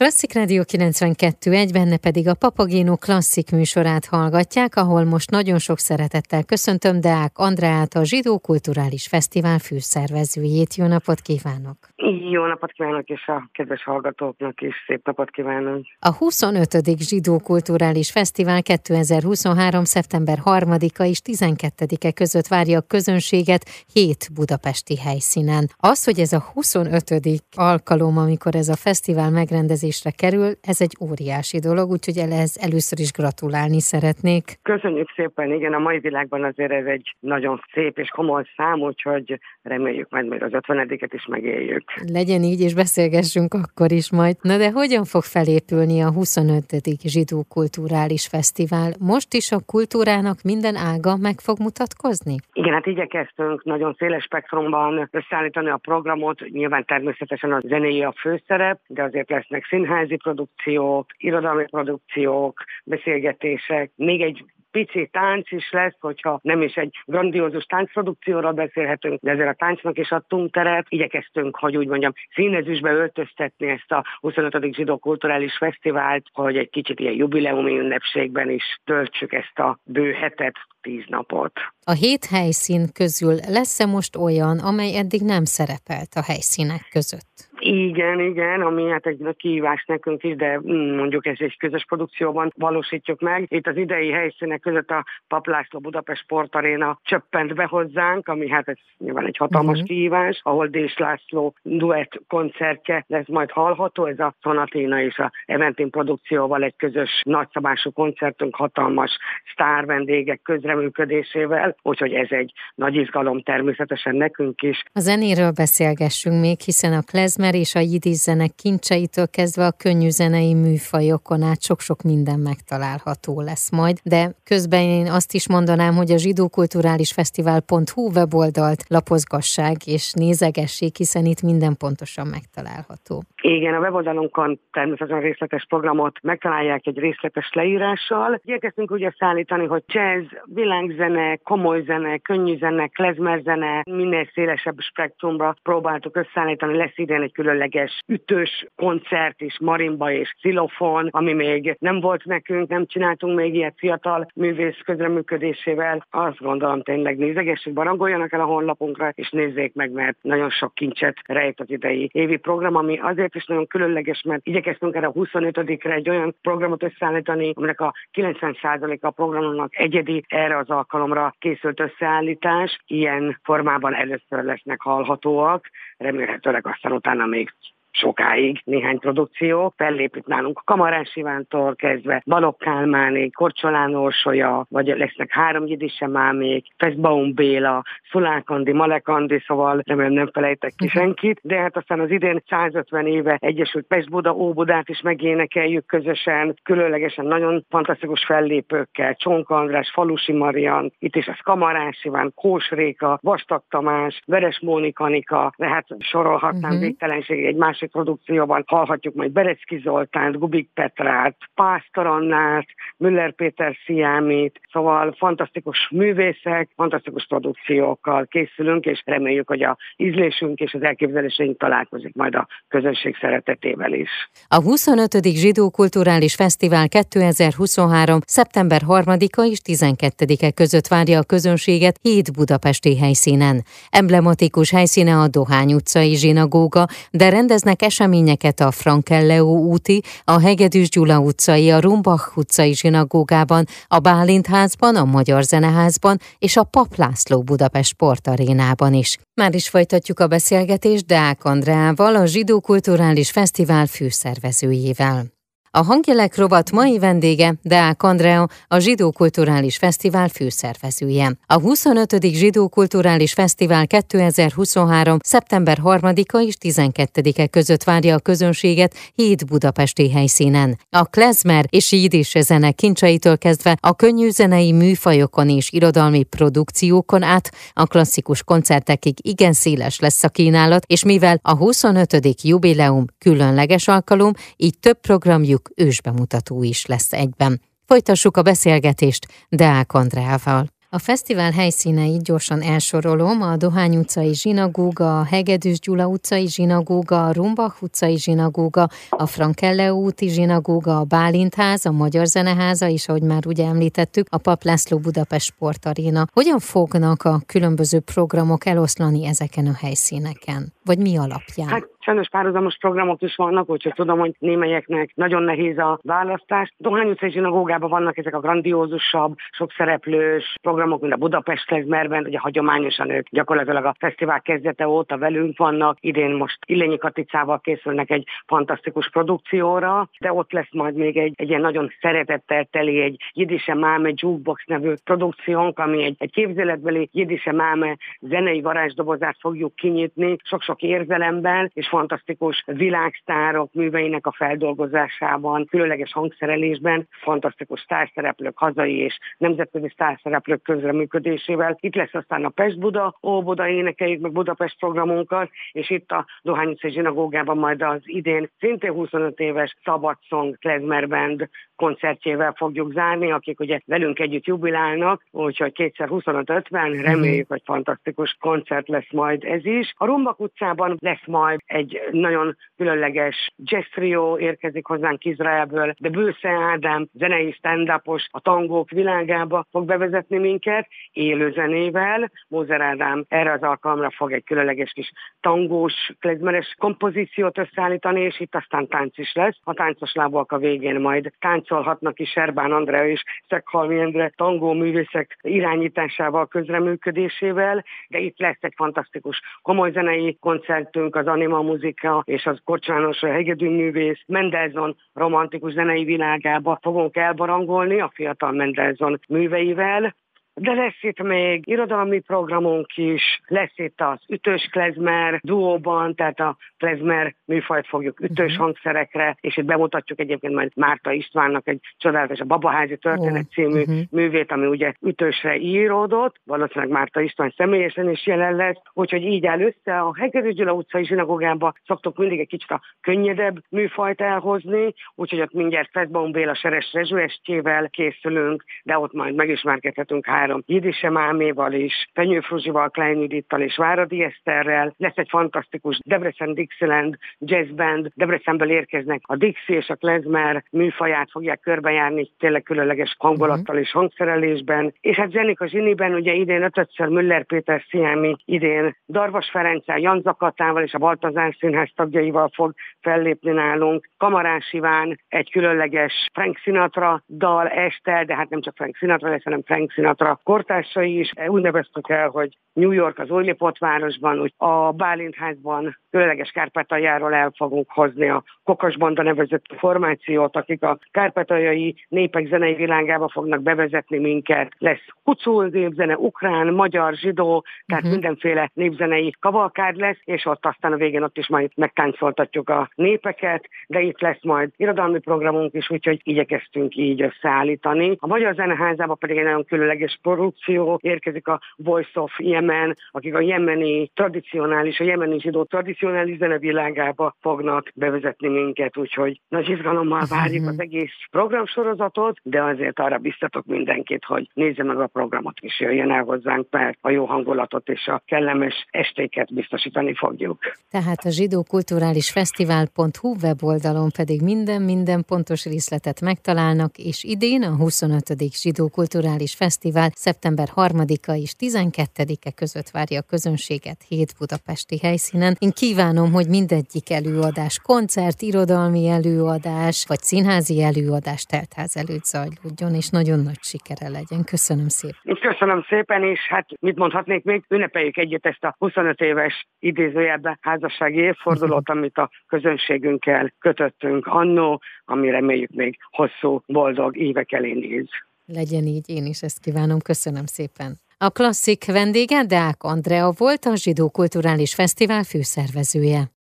Klasszik Rádió 92.1, benne pedig a Papagéno klasszik műsorát hallgatják, ahol most nagyon sok szeretettel köszöntöm Deák Andreát, a Zsidó Kulturális Fesztivál főszervezőjét. Jó napot kívánok! Jó napot kívánok, és a kedves hallgatóknak is szép napot kívánok! A 25. Zsidó Kulturális Fesztivál 2023. szeptember 3-a és 12-e között várja a közönséget hét budapesti helyszínen. Az, hogy ez a 25. alkalom, amikor ez a fesztivál megrendezés megrendezésre kerül, ez egy óriási dolog, úgyhogy ehhez először is gratulálni szeretnék. Köszönjük szépen, igen, a mai világban azért ez egy nagyon szép és komoly szám, úgyhogy reméljük majd még az 50 is megéljük. Legyen így, és beszélgessünk akkor is majd. Na de hogyan fog felépülni a 25. Zsidó Kulturális Fesztivál? Most is a kultúrának minden ága meg fog mutatkozni? Igen, hát igyekeztünk nagyon széles spektrumban összeállítani a programot, nyilván természetesen a zenéi a főszerep, de azért lesznek színházi produkciók, irodalmi produkciók, beszélgetések, még egy pici tánc is lesz, hogyha nem is egy grandiózus táncprodukcióról beszélhetünk, de ezzel a táncnak is adtunk teret. Igyekeztünk, hogy úgy mondjam, színezősbe öltöztetni ezt a 25. zsidó kulturális fesztivált, hogy egy kicsit ilyen jubileumi ünnepségben is töltsük ezt a bő hetet, tíz napot. A hét helyszín közül lesz-e most olyan, amely eddig nem szerepelt a helyszínek között? Igen, igen, ami hát egy kihívás nekünk is, de mm, mondjuk ez egy közös produkcióban valósítjuk meg. Itt az idei helyszínek között a Paplászló Budapest Sportaréna csöppent be hozzánk, ami hát ez nyilván egy hatalmas uh-huh. kihívás, ahol Dés László duett koncertje lesz majd hallható, ez a Sonatina és a Eventin produkcióval egy közös nagyszabású koncertünk hatalmas sztár vendégek közreműködésével, úgyhogy ez egy nagy izgalom természetesen nekünk is. A zenéről beszélgessünk még, hiszen a klezmer és a jidisz zene kincseitől kezdve a könnyű zenei műfajokon át sok-sok minden megtalálható lesz majd, de közben én azt is mondanám, hogy a zsidókulturálisfesztivál.hu weboldalt lapozgassák és nézegessék, hiszen itt minden pontosan megtalálható. Igen, a weboldalunkon természetesen részletes programot megtalálják egy részletes leírással. Igyekeztünk ugye szállítani, hogy jazz, világzene, komoly zene, könnyű zene, klezmer zene, minél szélesebb spektrumra próbáltuk összeállítani. Lesz idén egy különleges ütős koncert is, marimba és xilofon, ami még nem volt nekünk, nem csináltunk még ilyet fiatal művész közreműködésével. Azt gondolom tényleg nézegessék, barangoljanak el a honlapunkra, és nézzék meg, mert nagyon sok kincset rejt az idei évi program, ami azért is nagyon különleges, mert igyekeztünk erre a 25-re egy olyan programot összeállítani, aminek a 90%-a a programnak egyedi erre az alkalomra készült összeállítás. Ilyen formában először lesznek hallhatóak, remélhetőleg aztán utána még sokáig néhány produkció. Fellép itt nálunk Kamarás Ivántól kezdve, Balok Kálmánig, Korcsolán Orsolya, vagy lesznek három gyidise mámék, Feszbaum Béla, Szulák Andi, Malek Andi, szóval remélem nem felejtek ki senkit, de hát aztán az idén 150 éve Egyesült Pest-Buda, Óbudát is megénekeljük közösen, különlegesen nagyon fantasztikus fellépőkkel, Csonka András, Falusi Marian, itt is az Kamarás Iván, Kós Réka, Vastag Tamás, Veres Mónikanika, de hát sorolhatnám uh-huh. végtelenség egy másik produkcióban hallhatjuk majd Berecki Zoltánt, Gubik Petrát, Pásztor Annát, Müller Péter Sziámit, szóval fantasztikus művészek, fantasztikus produkciókkal készülünk, és reméljük, hogy a ízlésünk és az elképzeléseink találkozik majd a közönség szeretetével is. A 25. Zsidó Kulturális Fesztivál 2023. szeptember 3-a és 12-e között várja a közönséget hét budapesti helyszínen. Emblematikus helyszíne a Dohány utcai zsinagóga, de rendeznek rendeznek eseményeket a Frankelleó úti, a Hegedűs Gyula utcai, a Rumbach utcai zsinagógában, a Bálintházban, a Magyar Zeneházban és a Pap László Budapest sportarénában is. Már is folytatjuk a beszélgetést Deák Andreával, a Zsidó Kulturális Fesztivál főszervezőjével. A hangjelek rovat mai vendége Deák Andrea, a Zsidó Kulturális Fesztivál főszervezője. A 25. Zsidó Kulturális Fesztivál 2023. szeptember 3-a és 12-e között várja a közönséget hét budapesti helyszínen. A klezmer és jidis zene kincseitől kezdve a könnyű zenei műfajokon és irodalmi produkciókon át a klasszikus koncertekig igen széles lesz a kínálat, és mivel a 25. jubileum különleges alkalom, így több programjuk ősbemutató is lesz egyben. Folytassuk a beszélgetést Deák Andreával. A fesztivál helyszíneit gyorsan elsorolom, a Dohány utcai zsinagóga, a Hegedűs Gyula utcai zsinagóga, a Rumbach utcai zsinagóga, a Frankelle úti zsinagóga, a Bálintház, a Magyar Zeneháza, és ahogy már ugye említettük, a Pap László Budapest Sportaréna. Hogyan fognak a különböző programok eloszlani ezeken a helyszíneken? Vagy mi alapján? Hát Sajnos párhuzamos programok is vannak, úgyhogy tudom, hogy némelyeknek nagyon nehéz a választás. Dohány utcai zsinagógában vannak ezek a grandiózusabb, sok szereplős programok, mint a Budapest Lezmerben, ugye hagyományosan ők gyakorlatilag a fesztivál kezdete óta velünk vannak. Idén most Illényi Katicával készülnek egy fantasztikus produkcióra, de ott lesz majd még egy, egy ilyen nagyon szeretettel teli, egy Jidise Máme Jukebox nevű produkciónk, ami egy, egy képzeletbeli Jidise Máme zenei varázsdobozát fogjuk kinyitni, sok-sok érzelemben, és fantasztikus világsztárok műveinek a feldolgozásában, különleges hangszerelésben, fantasztikus sztárszereplők, hazai és nemzetközi sztárszereplők közreműködésével. Itt lesz aztán a Pest-Buda, Óbuda énekeljük meg Budapest programunkat, és itt a Dohány utcai zsinagógában majd az idén szintén 25 éves Szabad Song Klezmer Band koncertjével fogjuk zárni, akik ugye velünk együtt jubilálnak, úgyhogy kétszer 25-50, reméljük, hogy fantasztikus koncert lesz majd ez is. A Rumbak utcában lesz majd egy nagyon különleges jazz trio érkezik hozzánk Izraelből, de Bősze Ádám zenei stand a tangók világába fog bevezetni minket, élő zenével. Mózer Ádám erre az alkalomra fog egy különleges kis tangós, klezmeres kompozíciót összeállítani, és itt aztán tánc is lesz. A táncos lábak a végén majd táncolhatnak is Serbán Andrea és Szekhalmi Endre tangó művészek irányításával, közreműködésével, de itt lesz egy fantasztikus komoly zenei koncertünk az Anima muzika és az Korcsános hegedűművész Mendelzon romantikus zenei világába fogunk elbarangolni a fiatal Mendelzon műveivel. De lesz itt még irodalmi programunk is, lesz itt az ütős klezmer duóban, tehát a klezmer műfajt fogjuk ütős uh-huh. hangszerekre, és itt bemutatjuk egyébként majd Márta Istvánnak egy csodálatos a Babaházi történet oh. című uh-huh. művét, ami ugye ütősre íródott, valószínűleg Márta István személyesen is jelen lesz, úgyhogy így áll össze. A Hegedű Gyula utcai zsinagógában szoktuk mindig egy kicsit a könnyedebb műfajt elhozni, úgyhogy ott mindjárt Feszbaum Béla Seres rezsőestjével készülünk, de ott majd megismerkedhetünk három három Jidise Máméval is, Penyő Fruzsival, Klein Judittal és Váradi Eszterrel. Lesz egy fantasztikus Debrecen Dixieland Jazz Band. Debrecenből érkeznek a Dixie és a Klezmer műfaját fogják körbejárni, tényleg különleges hangulattal uh-huh. és hangszerelésben. És hát Zenika Zsiniben ugye idén ötödször Müller Péter Sziámi, idén Darvas Ferenccel, Jan Zakatával és a Baltazár Színház tagjaival fog fellépni nálunk. Kamarás Iván egy különleges Frank Sinatra dal este, de hát nem csak Frank Sinatra lesz, hanem Frank Sinatra kortársai is úgy neveztük el, hogy New York az új városban, úgy a Bálintházban különleges kárpátaljáról el fogunk hozni a Kokasbanda nevezett formációt, akik a kárpátaljai népek zenei világába fognak bevezetni minket. Lesz kucul népzene, ukrán, magyar, zsidó, tehát uh-huh. mindenféle népzenei kavalkád lesz, és ott aztán a végén ott is majd megtáncoltatjuk a népeket, de itt lesz majd irodalmi programunk is, úgyhogy igyekeztünk így összeállítani. A Magyar Zeneházában pedig egy nagyon különleges produkció érkezik a Voice of Yemen, akik a jemeni tradicionális, a jemeni zsidó tradicionális zenevilágába fognak bevezetni minket, úgyhogy nagy izgalommal várjuk az egész programsorozatot, de azért arra biztatok mindenkit, hogy nézze meg a programot és jöjjön el hozzánk, mert a jó hangulatot és a kellemes estéket biztosítani fogjuk. Tehát a Zsidó Kulturális Fesztivál.hu weboldalon pedig minden-minden pontos részletet megtalálnak, és idén a 25. Zsidó Kulturális Fesztivál szeptember 3-a és 12-e között várja a közönséget hét budapesti helyszínen. Én kívánom, hogy mindegyik előadás, koncert, irodalmi előadás, vagy színházi előadás teltház előtt zajlódjon, és nagyon nagy sikere legyen. Köszönöm szépen. Köszönöm szépen, és hát mit mondhatnék még? Ünnepeljük egyet ezt a 25 éves idézőjelben házassági évfordulót, amit a közönségünkkel kötöttünk annó, ami reméljük még hosszú, boldog évek elé néz. Legyen így, én is ezt kívánom, köszönöm szépen. A klasszik vendége Deák Andrea volt, a Zsidó Kulturális Fesztivál főszervezője.